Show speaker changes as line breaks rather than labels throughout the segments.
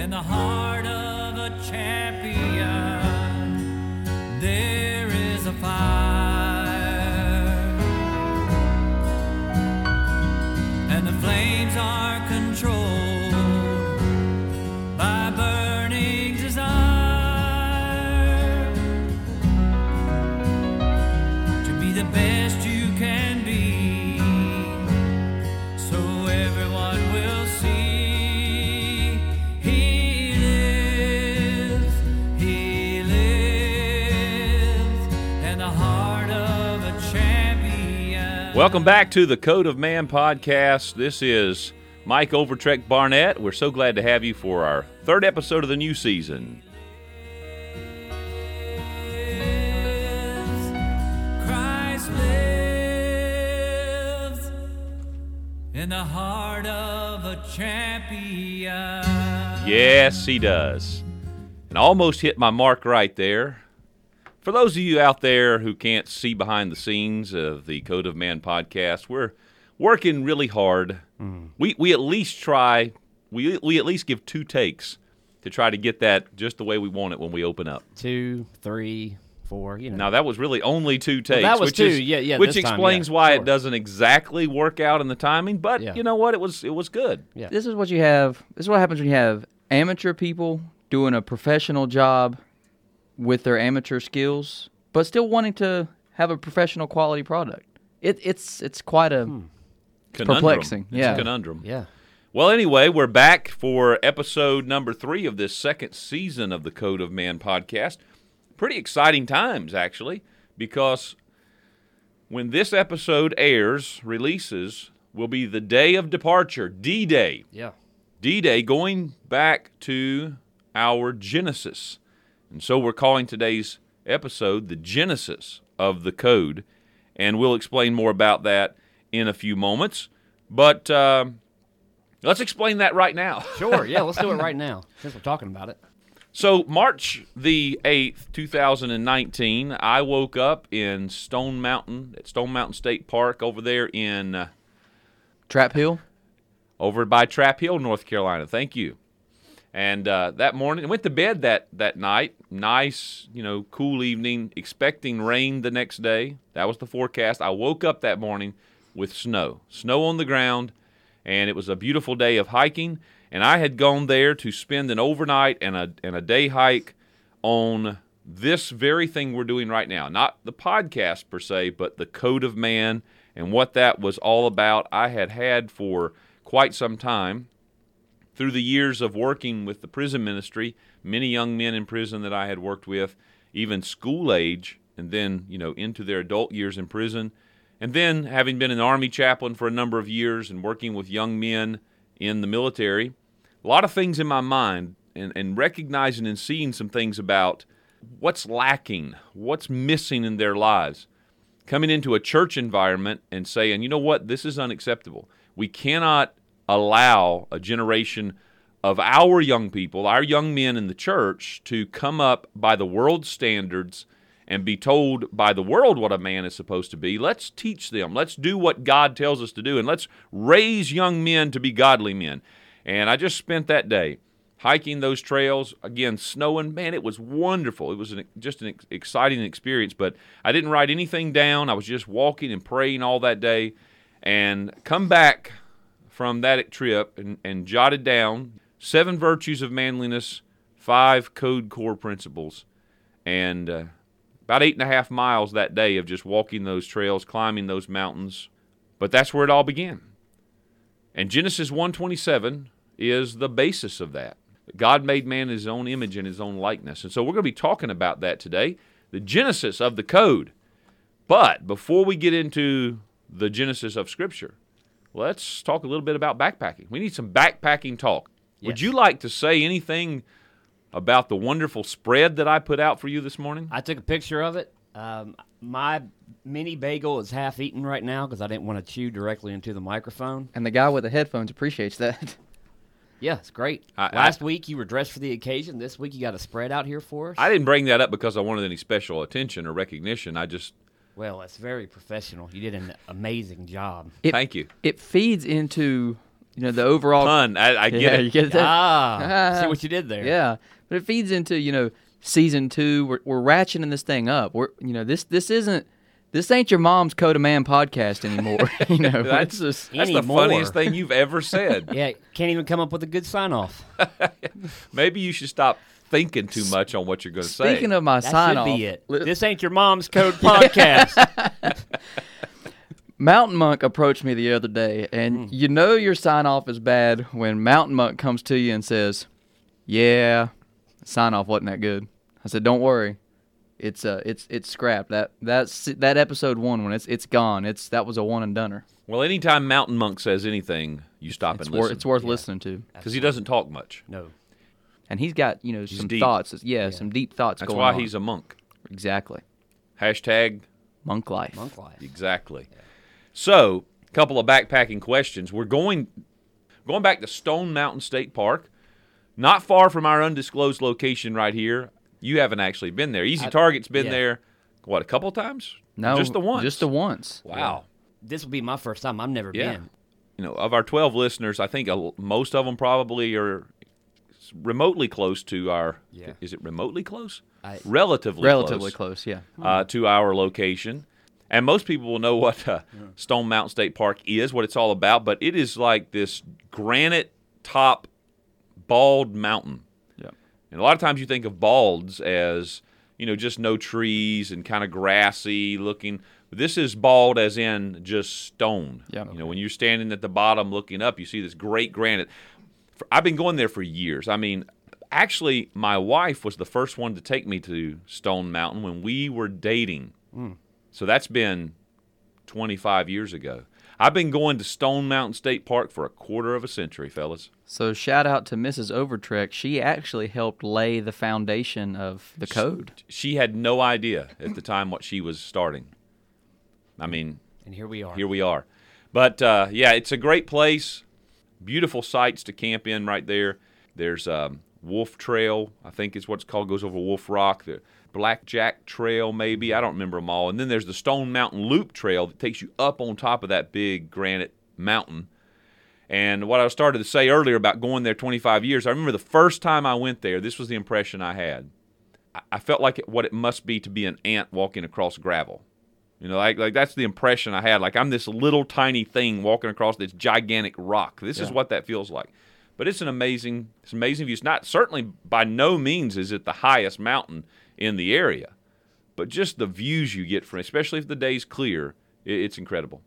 in the heart of a champion, there
Welcome back to the Code of Man podcast. This is Mike Overtrek Barnett. We're so glad to have you for our third episode of the new season.
Lives in the heart of a champion.
Yes, he does. And almost hit my mark right there. For those of you out there who can't see behind the scenes of the Code of Man podcast, we're working really hard. Mm. We we at least try we we at least give two takes to try to get that just the way we want it when we open up.
two, three, four. You know.
Now that was really only two takes.
that was
which
two.
Is,
Yeah, yeah,
Which
this time,
explains
yeah,
why
sure.
it doesn't exactly work out in the timing, but
Yeah.
you know what? It was it was good.
yeah.
This is what you have. This is what happens when you have amateur people doing a professional job with their amateur skills, but still wanting to have a professional quality product. It, it's it's quite a hmm.
Conundrum.
perplexing,
It's
yeah.
a conundrum.
yeah.
Well, anyway, we're back for episode number three of this second season of the Code of Man podcast. Pretty exciting times, actually, because when this episode airs, releases, will be the day of departure, D Day.
Yeah.
D Day going back to our Genesis. And so we're calling today's episode the Genesis of the Code. And we'll explain more about that in a few moments. But um let's explain that right now.
Sure. Yeah. Let's do it right now since we're talking about it.
So, March the 8th, 2019, I woke up in Stone Mountain, at Stone Mountain State Park over there in. Uh,
Trap Hill.
over by Trap Hill, North Carolina. Thank you. And uh, that morning, went to bed that that night. Nice, you know, cool evening. Expecting rain the next day. That was the forecast. I woke up that morning with snow, snow on the ground, and it was a beautiful day of hiking. And I had gone there to spend an overnight and a and a day hike on this very thing we're doing right now. Not the podcast per se, but the Code of Man and what that was all about. I had had for quite some time through the years of working with the prison ministry, many young men in prison that I had worked with, even school age, and then, you know, into their adult years in prison. And then having been an Army chaplain for a number of years and working with young men in the military, a lot of things in my mind and, and recognizing and seeing some things about what's lacking, what's missing in their lives. Coming into a church environment and saying, you know what, this is unacceptable. We cannot allow a generation of our young people, our young men in the church, to come up by the world's standards and be told by the world what a man is supposed to be. Let's teach them. Let's do what God tells us to do, and let's raise young men to be godly men. And I just spent that day hiking those trails again snowing man it was wonderful it was an, just an exciting experience but i didn't write anything down i was just walking and praying all that day and come back from that trip and, and jotted down seven virtues of manliness five code core principles and uh, about eight and a half miles that day of just walking those trails climbing those mountains but that's where it all began and genesis 127 is the basis of that God made man in his own image and his own likeness. And so we're going to be talking about that today, the genesis of the code. But before we get into the genesis of Scripture, let's talk a little bit about backpacking. We need some backpacking talk. Would you like to say anything about the wonderful spread that I put out for you this morning?
I took a picture of it. Um, my mini bagel is half eaten right now because I didn't want to chew directly into the microphone.
And the guy with the headphones appreciates that.
Yeah, it's great.
I- I-
Last week you were dressed for the occasion. This week you got a spread out here for us.
I didn't bring that up because I wanted any special attention or recognition. I just
well, that's very professional. You did an amazing job.
It-
thank you.
it feeds into you know the overall
Pun. I, I get
yeah,
it.
you get that?
Ah, see what you did there.
Yeah, but it feeds into you know season two. We're we're ratcheting this thing up. We're you know this this isn't this ain't your mom's Code of Man podcast anymore. you know
That's,
just
that's the funniest thing you've ever said.
Yeah, can't even come up with a good sign off.
Maybe you should stop thinking too much on what you're going to say.
speaking of my
That
sign off.
be it. This ain't your mom's code podcast.
Mountain Monk approached me the other day, and you know your sign off is bad when Mountain Monk comes to you and says, "Yeah, sign off wasn't that good." I said, "Don't worry, it's uh, it's it's scrapped. That that's that episode one when it's it's gone. It's that was a one and doneer.
well, anytime Mountain Monk says anything, you stop
It's
and
worth
listen.
it's worth listening to,
because he doesn't talk much.
no.
And he's got you know some
deep.
thoughts. Yeah, some deep thoughts
That's
going
why
on.
he's a monk.
exactly
Hashtag
monk life.
Monk life.
exactly. So, a couple of backpacking questions. We're going going back to Stone Mountain State Park, not far from our undisclosed location right here. You haven't actually been there. Easy Target's been
yeah.
there. What a couple times?
No,
just the once.
Just the once.
Wow.
This will be my first time. I've never
Yeah.
been.
You know, of our 12 listeners, I think most of them probably are remotely close to our.
Yeah.
Is it remotely close?
I-
relatively
Relatively
close,
close. Yeah.
uh, to our location. And most people will know what uh, Stone Mountain State Park is, what it's all about. But it is like this granite top bald mountain.
Yep.
And a lot of times you think of balds as, you know, just no trees and kind of grassy looking. This is bald as in just stone.
Yeah.
You know, when you're standing at the bottom looking up, you see this great granite. For- I've been going there for years. I mean, actually, my wife was the first one to take me to Stone Mountain when we were dating. So that's been 25 years ago. I've been going to Stone Mountain State Park for a quarter of a century, fellas.
So shout out to Mrs. Overtrek. She actually helped lay the foundation of the code.
She had no idea at the time what she was starting. I mean,
And here we are.
here we are. But uh, yeah, it's a great place. Beautiful sites to camp in right there. There's um, Wolf Trail, I think is what it's called, goes over Wolf Rock. The Blackjack Trail, maybe. I don't remember them all. And then there's the Stone Mountain Loop Trail that takes you up on top of that big granite mountain. And what I started to say earlier about going there 25 years, I remember the first time I went there, this was the impression I had. I- felt like what it must be to be an ant walking across gravel. You know, like like that's the impression I had. Like I'm this little tiny thing walking across this gigantic rock. This is what that feels like. But it's an amazing, it's amazing view. It's not certainly by no means is it the highest mountain in the area, but just the views you get from, it, especially if the day's clear, it's incredible.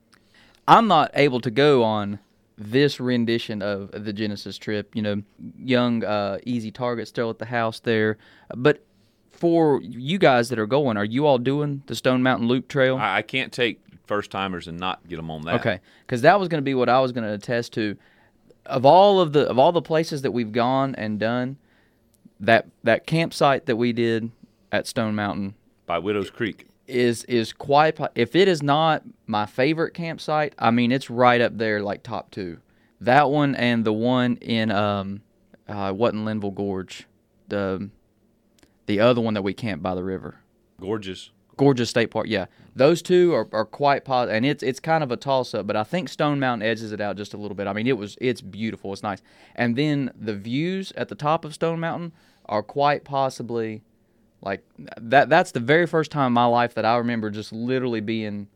I'm not able to go on this rendition of the Genesis trip. You know, young, uh, easy target still at the house there. But for you guys that are going, are you all doing the Stone Mountain Loop Trail?
I, I can't take first timers and not get them on that.
Okay, because that was going to be what I was going to attest to. Of all of the of all the places that we've gone and done, that that campsite that we did at Stone Mountain
by Widow's Creek.
is is quite. If it is not my favorite campsite, I mean it's right up there, like top two. That one and the one in um, uh, what in Linville Gorge, the the other one that we camped by the river.
Gorgeous.
Gorgeous State Park. Yeah, those two are, are quite positive, and it's it's kind of a toss up. But I think Stone Mountain edges it out just a little bit. I mean, it was it's beautiful, it's nice, and then the views at the top of Stone Mountain are quite possibly like that. That's the very first time in my life that I remember just literally being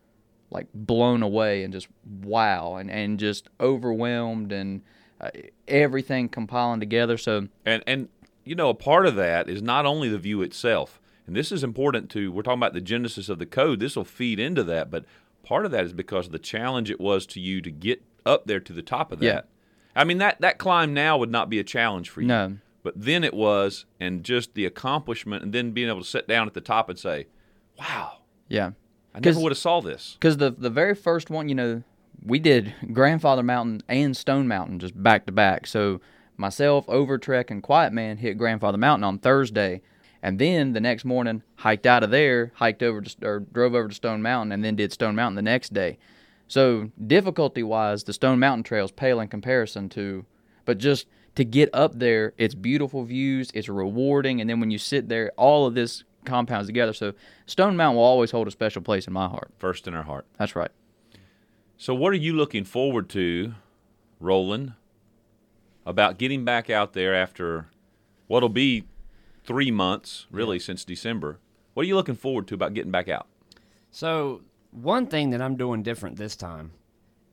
like blown away and just wow and and just overwhelmed and uh, everything compiling together. So
And and you know, a part of that is not only the view itself, and this is important to. We're talking about the genesis of the code. This will feed into that, but part of that is because of the challenge it was to you to get up there to the top of that.
Yeah.
I mean that that climb now would not be a challenge for you.
No.
But then it was, and just the accomplishment, and then being able to sit down at the top and say, "Wow,
yeah.
I never would have saw this."
Because the the very first one, you know, we did Grandfather Mountain and Stone Mountain just back to back. So myself, Overtrek, and Quiet Man hit Grandfather Mountain on Thursday, and then the next morning hiked out of there, hiked over to or drove over to Stone Mountain, and then did Stone Mountain the next day. So difficulty wise, the Stone Mountain trails pale in comparison to, but just to get up there, it's beautiful views, it's rewarding, and then when you sit there, all of this compounds together. So Stone Mountain will always hold a special place in my heart.
First in our heart.
That's right.
So, what are you looking forward to Roland, about getting back out there after what'll be three months, really, since December. What are you looking forward to about getting back out?
So one thing that I'm doing different this time,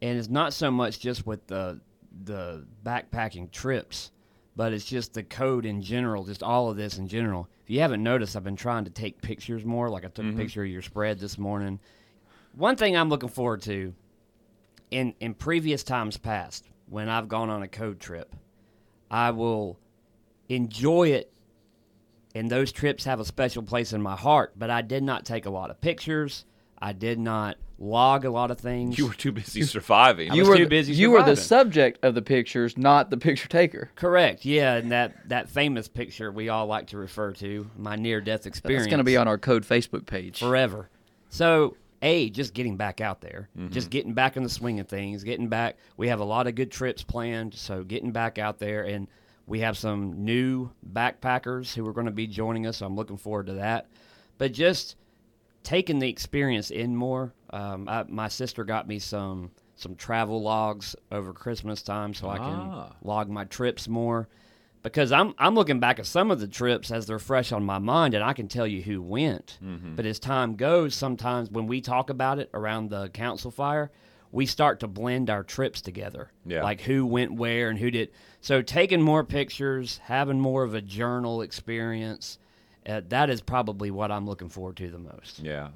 and it's not so much just with the the backpacking trips, but it's just the code in general, just all of this in general. If you haven't noticed, I've been trying to take pictures more. Like I took a mm-hmm. picture of your spread this morning. One thing I'm looking forward to in in previous times past, when I've gone on a code trip, I will enjoy it and those trips have a special place in my heart. But I did not take a lot of pictures. I did not log a lot of things.
You were too busy surviving.
I
you
was
were
too
the,
busy
you were the subject of the pictures, not the picture taker.
Correct. Yeah, and that that famous picture we all like to refer to, my near death experience.
It's going to be on our code Facebook page.
forever. So, a just getting back out there,
Mm-hmm.
just getting back in the swing of things, getting back. We have a lot of good trips planned, so getting back out there, and we have some new backpackers who are going to be joining us. So I'm looking forward to that. But just taking the experience in more. Um, I, my sister got me some some travel logs over Christmas time, so I can
Ah.
log my trips more. Because I'm I'm looking back at some of the trips as they're fresh on my mind, and I can tell you who went.
Mm-hmm.
But as time goes, sometimes when we talk about it around the council fire, we start to blend our trips together.
Yeah.
Like who went where and who did. So taking more pictures, having more of a journal experience, uh, that is probably what I'm looking forward to the most.
Yeah.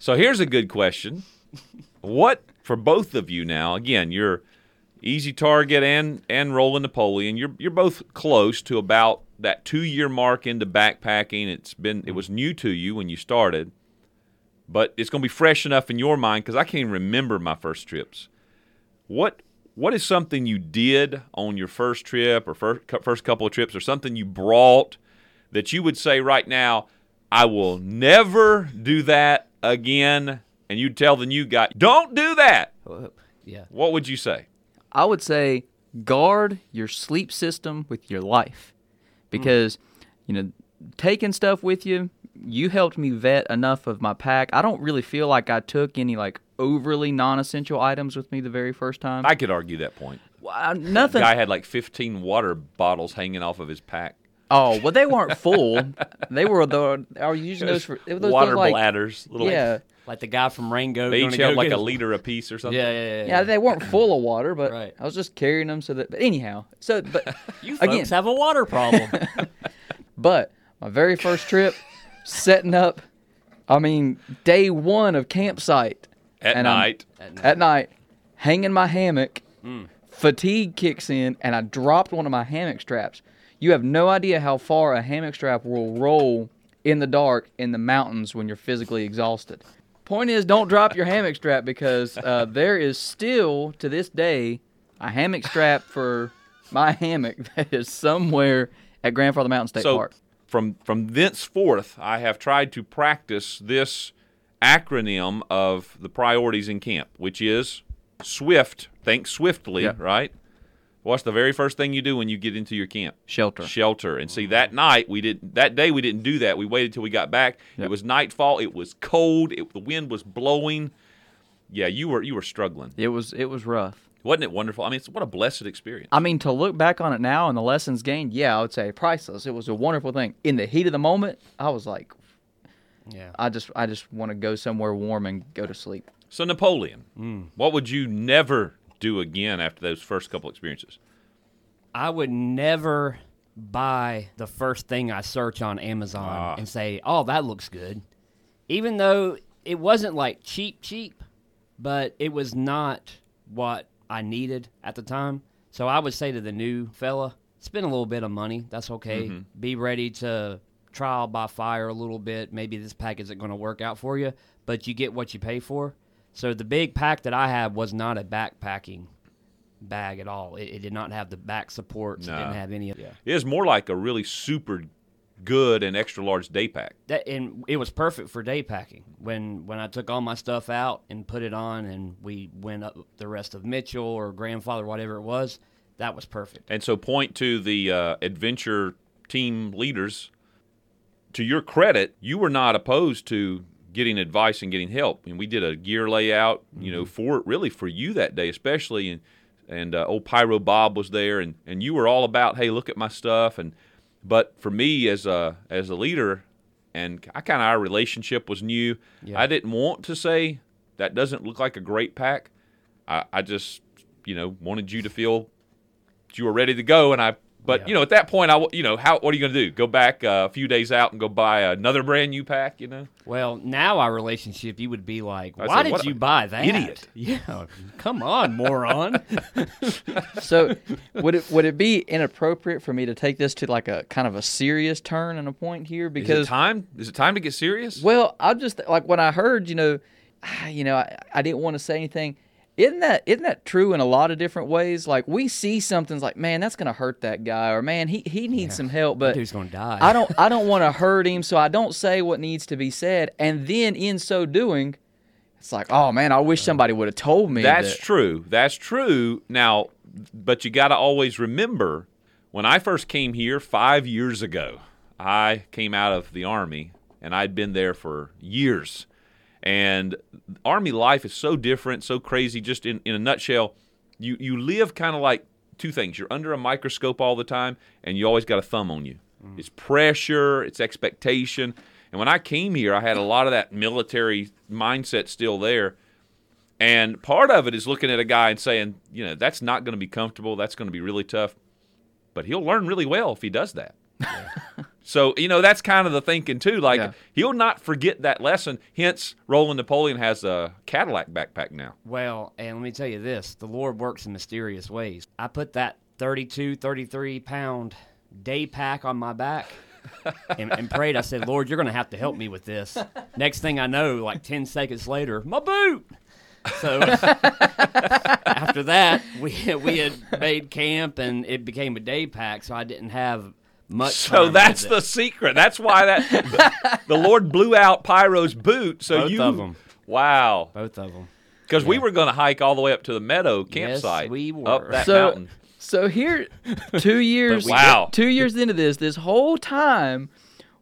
So here's a good question. what for both of you now? Again, you're Easy Target and and Roland Napoleon. You're you're both close to about that two year mark into backpacking. It's been it mm-hmm. was new to you when you started, but it's going to be fresh enough in your mind because I can't even remember my first trips. What what is something you did on your first trip or first first couple of trips or something you brought that you would say right now, I will never do that again, and you'd tell the new guy, don't do that.
Yeah.
What would you say?
I would say guard your sleep system with your life because you know taking stuff with you you helped me vet enough of my pack i don't really feel like i took any like overly non-essential items with me the very first time
I could argue that point.
Well, I- uh, nothing
Guy had like 15 water bottles hanging off of his pack.
oh well they weren't full they were the are was using those for those, those
water
like,
bladders. Little,
yeah
Like the guy from Rango.
They
gonna
each
go
held like a
us-
liter apiece or something.
Yeah, yeah, yeah.
yeah they weren't full of water but
Right.
i was just carrying them so that but anyhow so but
You folks
again
have a water problem.
But my very first trip, setting up, I mean, day one of campsite
At
And I'm-
night.
at night, hanging my hammock, mm. fatigue kicks in, and I dropped one of my hammock straps. You have no idea how far a hammock strap will roll in the dark in the mountains when you're physically exhausted. Point is, don't drop your hammock strap because uh, there is still, to this day, a hammock strap for my hammock that is somewhere at Grandfather Mountain State
so
Park.
from from thenceforth, I have tried to practice this acronym of the priorities in camp, which is SWIFT. Think swiftly,
Yeah.
right? What's the very first thing you do when you get into your camp?
Shelter.
Shelter. And see, that night we didn't. That day we didn't do that. We waited till we got back.
Yep.
It was nightfall. It was cold. It, the wind was blowing. Yeah, you were you were struggling.
It was it was rough.
Wasn't it wonderful? I mean, it's what a blessed experience.
I mean, to look back on it now and the lessons gained, yeah, I would say priceless. It was a wonderful thing. In the heat of the moment, I was like,
yeah.
I just I just want to go somewhere warm and go to sleep.
So Napoleon, mm. what would you never do again after those first couple experiences?
I would never buy the first thing I search on Amazon
Ah.
and say, "Oh, that looks good," even though it wasn't like cheap, cheap, but it was not what I needed at the time. So I would say to the new fella, spend a little bit of money. That's okay. Be ready to trial by fire a little bit. Maybe this pack isn't going to work out for you, but you get what you pay for. So the big pack that I had was not a backpacking bag at all. It, it did not have the back supports. It didn't have any. of. Yeah.
It was more like a really super good and extra large day pack.
That and it was perfect for day packing. When when I took all my stuff out and put it on, and we went up the rest of Mitchell or grandfather, whatever it was, that was perfect.
And so, point to the uh, adventure team leaders. To your credit, you were not opposed to getting advice and getting help. And we did a gear layout, you know, for really for you that day, especially. And and uh, old Pyro Bob was there, and, and you were all about, hey, look at my stuff, and but for me as a as a leader, and I kind of our relationship was new.
Yeah.
I didn't want to say that doesn't look like a great pack. I, I just you know wanted you to feel that you were ready to go, and I. But
Yeah.
you know, at that point, I w- you know how what are you going to do? Go back uh, a few days out and go buy another brand new pack? You know,
Well, now our relationship, you would be like,
I
"Why
said,
did you buy that,
idiot.
Yeah, come on, moron.
So would it would it be inappropriate for me to take this to like a kind of a serious turn and a point here
is it
because
time? Is it time to get serious?
well I just like when I heard you know you know I, I didn't want to say anything isn't that isn't that true in a lot of different ways like we see something's like man that's gonna hurt that guy or man he he needs some help but
he's gonna die.
I don't I don't want to hurt him, so I don't say what needs to be said, and then in so doing, it's like, oh man, I wish uh, somebody would have told me.
That's
that.
true. That's true. Now, but you got to always remember when I first came here five years ago, I came out of the Army and I'd been there for years. And Army life is so different, so crazy. Just in, in a nutshell, you, you live kind of like two things. You're under a microscope all the time, and you always got a thumb on you. Mm. It's pressure, it's expectation. And when I came here, I had a lot of that military mindset still there. And part of it is looking at a guy and saying, you know, that's not going to be comfortable. That's going to be really tough. But he'll learn really well if he does that. so, you know, that's kind of the thinking too. Like,
Yeah.
he'll not forget that lesson. Hence, Roland Napoleon has a Cadillac backpack now.
Well, and let me tell you this the Lord works in mysterious ways. I put that 32, 33 pound day pack on my back and, and prayed. I said, Lord, you're going to have to help me with this. Next thing I know, like 10 seconds later, my boot. So after that, we, we had made camp and it became a day pack, so I didn't have much.
So
time
that's the secret. That's why that the, the Lord blew out Pyro's boot. So
Both
you,
of 'em.
wow,
both of them.
because we were going to hike all the way up to the meadow campsite,
Yes,
we
were.
up that
So-
mountain.
So here, two years,
Wow.
two years into this, this whole time,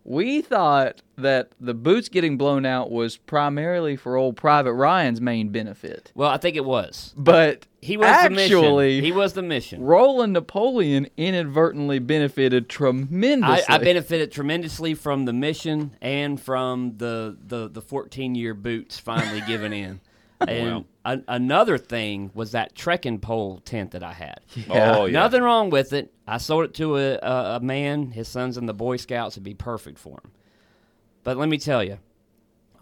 we thought that the boots getting blown out was primarily for old Private Ryan's main benefit,
Well, I think it was.
but
He was
actually,
the mission. He was the mission.
Roland Napoleon inadvertently benefited tremendously.
I, I benefited tremendously from the mission and from the the, the 14 year boots finally giving in. And a, another thing was that trekking pole tent that I had.
Yeah.
Oh yeah.
Nothing wrong with it. I sold it to a, a, a man. His son's in the Boy Scouts. It'd be perfect for him. But let me tell you,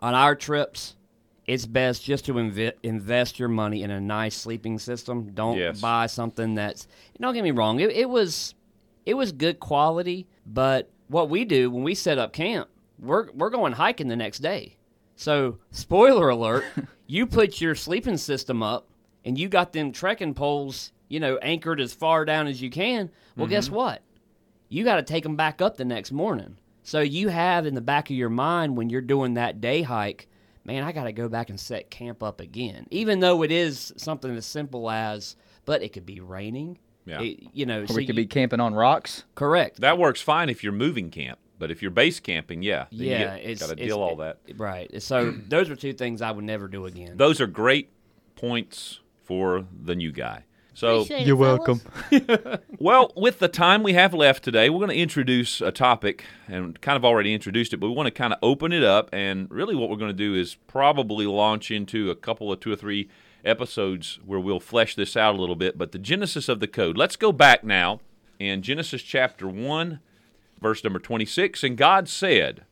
on our trips, it's best just to inve- invest your money in a nice sleeping system. Don't
Yes.
buy something that's. Don't get me wrong. It, it was, it was good quality. But what we do when we set up camp, we're we're going hiking the next day. So spoiler alert, you put your sleeping system up and you got them trekking poles, you know, anchored as far down as you can. Well, guess mm-hmm. what? You got to take them back up the next morning. So you have in the back of your mind when you're doing that day hike, man, I got to go back and set camp up again. Even though it is something as simple as, but it could be raining.
Yeah.
It- you know,
Or
so
we could
you-
be camping on rocks.
correct.
That works fine if you're moving camp, but if you're base camping, yeah, then you
yeah, it's
gotta
it's-
deal all that.
Right. So those are two things I would never do again.
Those are great points for the new guy. So,
Appreciate it, welcome.
well, with the time we have left today, we're going to introduce a topic, and kind of already introduced it, but we want to kind of open it up. And really, what we're going to do is probably launch into a couple of two or three episodes where we'll flesh this out a little bit. But the genesis of the code. Let's go back now in Genesis chapter 1, verse number 26. And God said,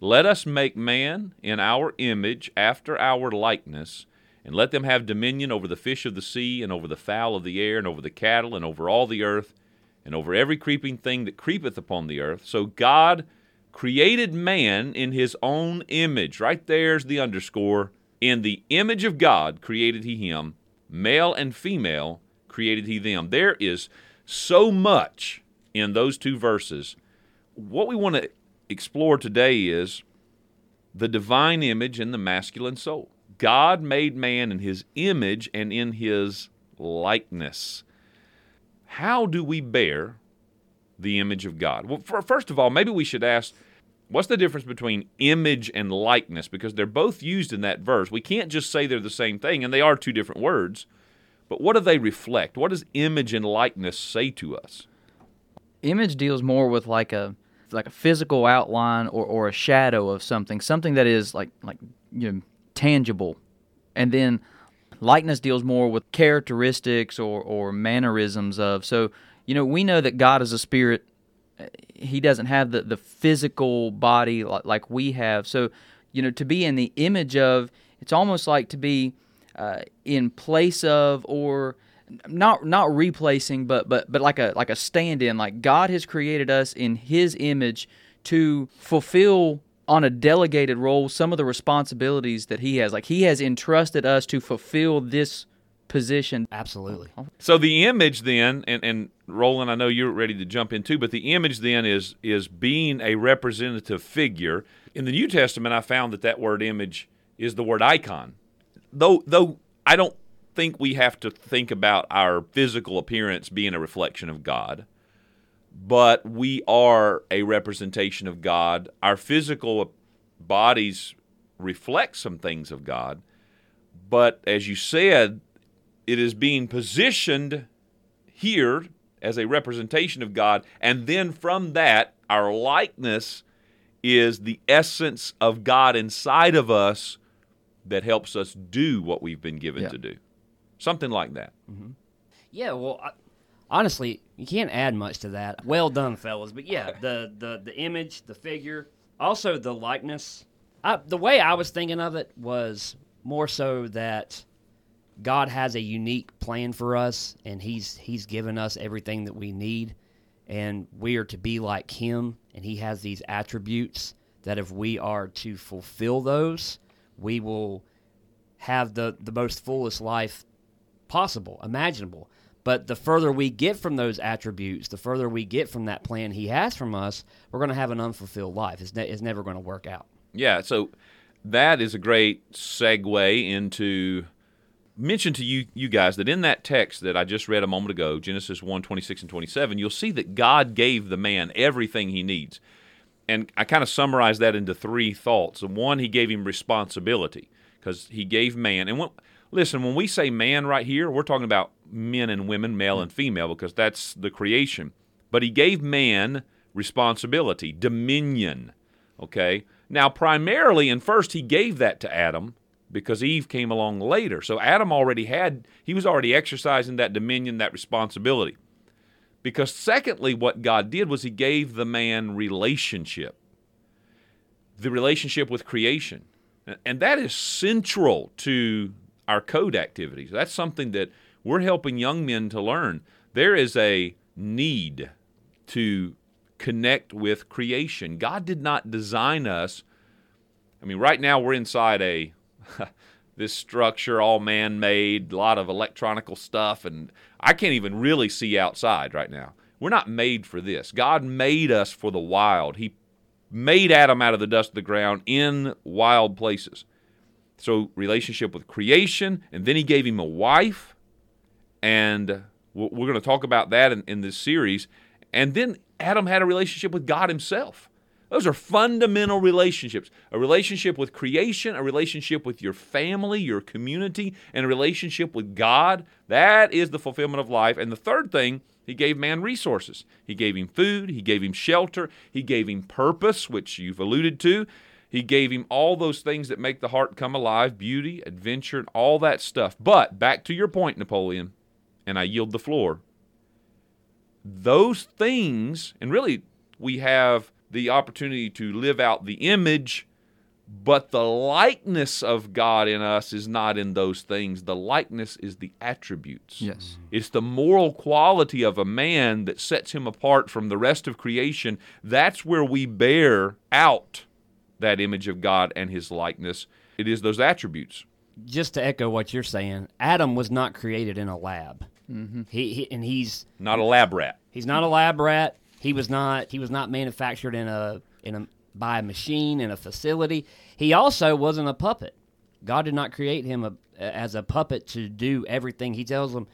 Let us make man in our image, after our likeness, and let them have dominion over the fish of the sea, and over the fowl of the air, and over the cattle, and over all the earth, and over every creeping thing that creepeth upon the earth. So God created man in his own image. Right there's the underscore. In the image of God created he him, male and female created he them. There is so much in those two verses. What we want to explore today is the divine image and the masculine soul. God made man in his image and in his likeness. How do we bear the image of God? Well, fir- first of all, maybe we should ask what's the difference between image and likeness? Because they're both used in that verse. We can't just say they're the same thing, and they are two different words. but what do they reflect? What does image and likeness say to us?
image deals more with like a like a physical outline or, or a shadow of something something that is like like you know tangible. And then likeness deals more with characteristics or or mannerisms of so you know we know that god is a spirit. He doesn't have the the physical body like, like we have. So you know to be in the image of it's almost like to be uh, in place of or not not replacing but but but like a like a stand-in. Like God has created us in his image to fulfill on a delegated role some of the responsibilities that he has like he has entrusted us to fulfill this position
Absolutely.
So the image then, and, and Roland, I know you're ready to jump in too, but the image then is is being a representative figure. In the New Testament, I found that that word image is the word icon. Though though I don't think we have to think about our physical appearance being a reflection of God, but we are a representation of God. Our physical bodies reflect some things of God, but as you said, it is being positioned here as a representation of God, and then from that, our likeness is the essence of God inside of us that helps us do what we've been given
Yeah.
to do. Something like that. Mm-hmm.
Yeah, well, I, honestly, you can't add much to that. Well done, fellas. But yeah, the the the image, the figure, also the likeness. I, the way I was thinking of it was more so that God has a unique plan for us, and He's He's given us everything that we need, and we are to be like Him, and He has these attributes that if we are to fulfill those, we will have the the most fullest life possible, imaginable. But the further we get from those attributes, the further we get from that plan he has from us, we're going to have an unfulfilled life. It's, ne- it's never going to work out.
Yeah, so that is a great segue into mention to you you guys that in that text that I just read a moment ago, Genesis 1, 26 and 27, you'll see that God gave the man everything he needs. And I kind of summarize that into three thoughts. One, he gave him responsibility because he gave man. And when, listen, when we say man right here, we're talking about men and women, male and female, because that's the creation. But he gave man responsibility, dominion. Okay? Now, primarily, and first, he gave that to Adam because Eve came along later. So Adam already had, he was already exercising that dominion, that responsibility. Because, secondly, what God did was he gave the man relationship, the relationship with creation. And that is central to our code activities. That's something that we're helping young men to learn. There is a need to connect with creation. God did not design us. I mean, right now we're inside a this structure all man-made, a lot of electronical stuff and I can't even really see outside right now. We're not made for this. God made us for the wild. He made Adam out of the dust of the ground in wild places. So, relationship with creation, and then he gave him a wife, and we're going to talk about that in, in this series. And then Adam had a relationship with God himself. Those are fundamental relationships a relationship with creation, a relationship with your family, your community, and a relationship with God. That is the fulfillment of life. And the third thing, he gave man resources. He gave him food, he gave him shelter, he gave him purpose, which you've alluded to. He gave him all those things that make the heart come alive beauty, adventure, and all that stuff. But back to your point, Napoleon, and I yield the floor. Those things, and really, we have the opportunity to live out the image, but the likeness of God in us is not in those things. The likeness is the attributes.
Yes.
It's the moral quality of a man that sets him apart from the rest of creation. That's where we bear out that image of God and his likeness. It is those attributes.
Just to echo what you're saying, Adam was not created in a lab. Mm-hmm. He, he and he's
Not a lab rat.
he's not a lab rat. He was not he was not manufactured in a in a by a machine in a facility. He also wasn't a puppet. God did not create him a, as a puppet to do everything. He tells him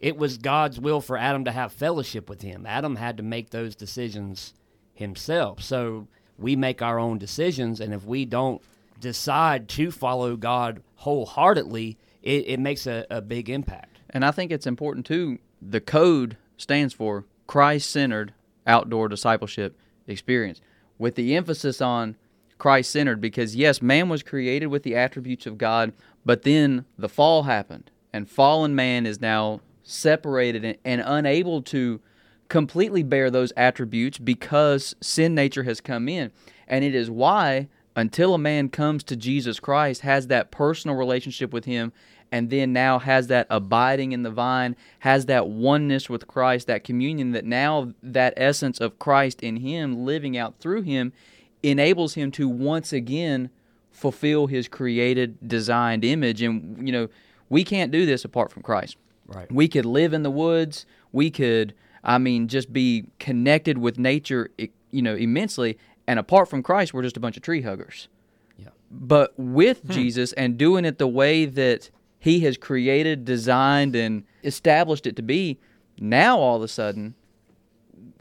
it was God's will for Adam to have fellowship with him. Adam had to make those decisions himself. So we make our own decisions, and if we don't decide to follow God wholeheartedly, it, it makes a, a big impact.
And I think it's important too. The code stands for Christ centered outdoor discipleship experience with the emphasis on Christ centered because, yes, man was created with the attributes of God, but then the fall happened and fallen man is now separated and, and unable to completely bear those attributes because sin nature has come in. And it is why, until a man comes to Jesus Christ, has that personal relationship with him, and then now has that abiding in the vine, has that oneness with Christ, that communion, that now that essence of Christ in him living out through him enables him to once again fulfill his created, designed image. And, you know, we can't do this apart from Christ.
Right.
We could live in the woods. We could, I mean, just be connected with nature, you know, immensely. And apart from Christ, we're just a bunch of tree huggers.
Yeah.
But with hmm. Jesus and doing it the way that He has created, designed, and established it to be, now all of a sudden,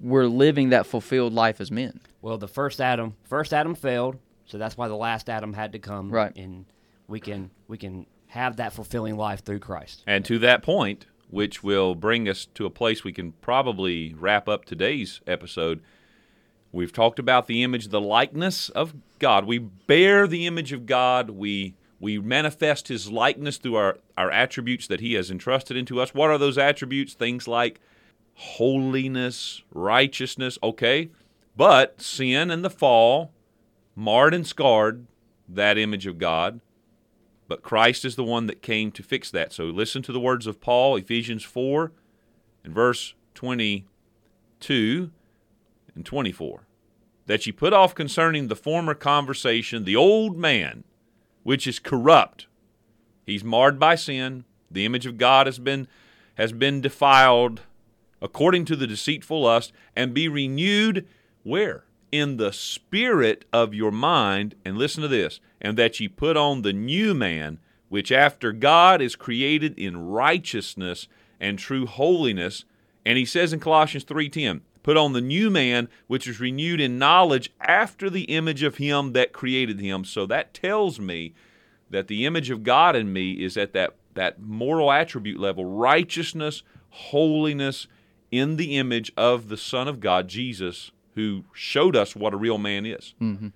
we're living that fulfilled life as men.
Well, the first Adam, first Adam failed, so that's why the last Adam had to come.
Right.
And we can we can have that fulfilling life through Christ.
And to that point, which will bring us to a place we can probably wrap up today's episode, we've talked about the image, the likeness of God. We bear the image of God. We we manifest His likeness through our, our attributes that He has entrusted into us. What are those attributes? Things like holiness, righteousness. Okay, but sin and the fall marred and scarred that image of God. But Christ is the one that came to fix that. So listen to the words of Paul, Ephesians 4 and verse 22 and 24. That ye put off concerning the former conversation the old man, which is corrupt. He's marred by sin. The image of God has been has been defiled according to the deceitful lust, and be renewed where? In the spirit of your mind, and listen to this, and that ye put on the new man, which after God is created in righteousness and true holiness. And he says in Colossians 3:10, put on the new man, which is renewed in knowledge after the image of him that created him. So that tells me that the image of God in me is at that, that moral attribute level righteousness, holiness in the image of the Son of God, Jesus, who showed us what a real man is. Mm-hmm.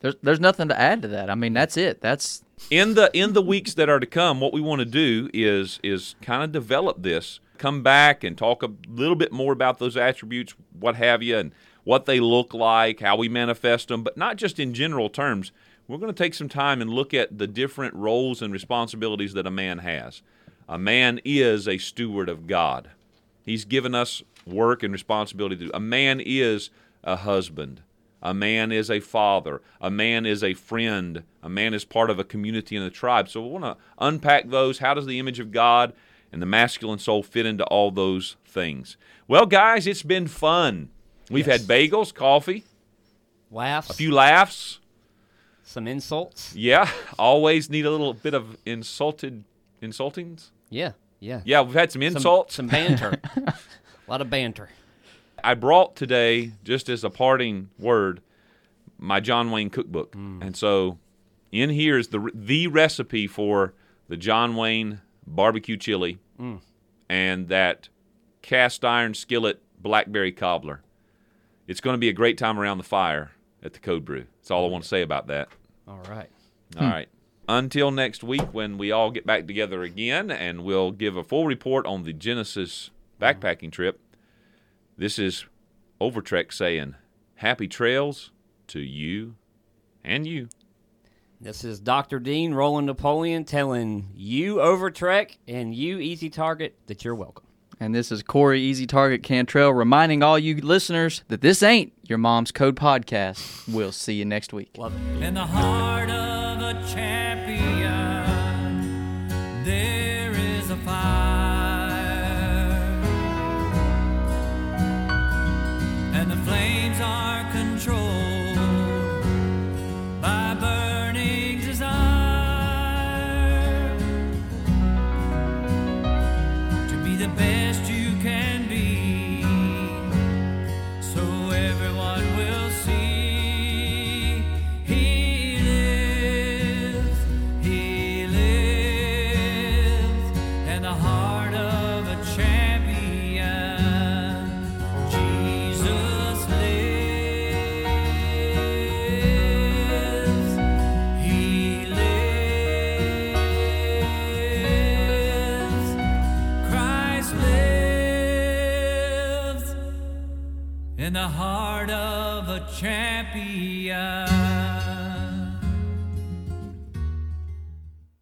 There's, there's nothing to add to that. I mean, that's it. That's
In the in the weeks that are to come, what we want to do is is kind of develop this, come back and talk a little bit more about those attributes, what have you, and what they look like, how we manifest them, but not just in general terms. We're going to take some time and look at the different roles and responsibilities that a man has. A man is a steward of God. He's given us work and responsibility to do. A man is a husband. A man is a father. A man is a friend. A man is part of a community and a tribe. So we want to unpack those. How does the image of God and the masculine soul fit into all those things? Well, guys, it's been fun. We've
Yes.
had bagels, coffee,
Laughs,
a few laughs.
some insults.
Yeah, always need a little bit of insulted insultings.
Yeah, yeah.
Yeah, we've had some
Some,
insults.
some banter. a lot of banter.
I brought today, just as a parting word, my John Wayne cookbook, mm. and so in here is the the recipe for the John Wayne barbecue chili mm. and that cast iron skillet blackberry cobbler. It's going to be a great time around the fire at the Code Brew. That's all I want to say about that.
All right.
All hmm. right. Until next week, when we all get back together again and we'll give a full report on the Genesis backpacking trip, this is Overtrek saying, Happy trails to you and you.
This is Dr. Dean Roland Napoleon telling you Overtrek and you Easy Target that you're welcome.
and this is Corey Easy Target Cantrell reminding all you listeners that this ain't your mom's code podcast. We'll see you next week.
Love it. In the heart of a champion,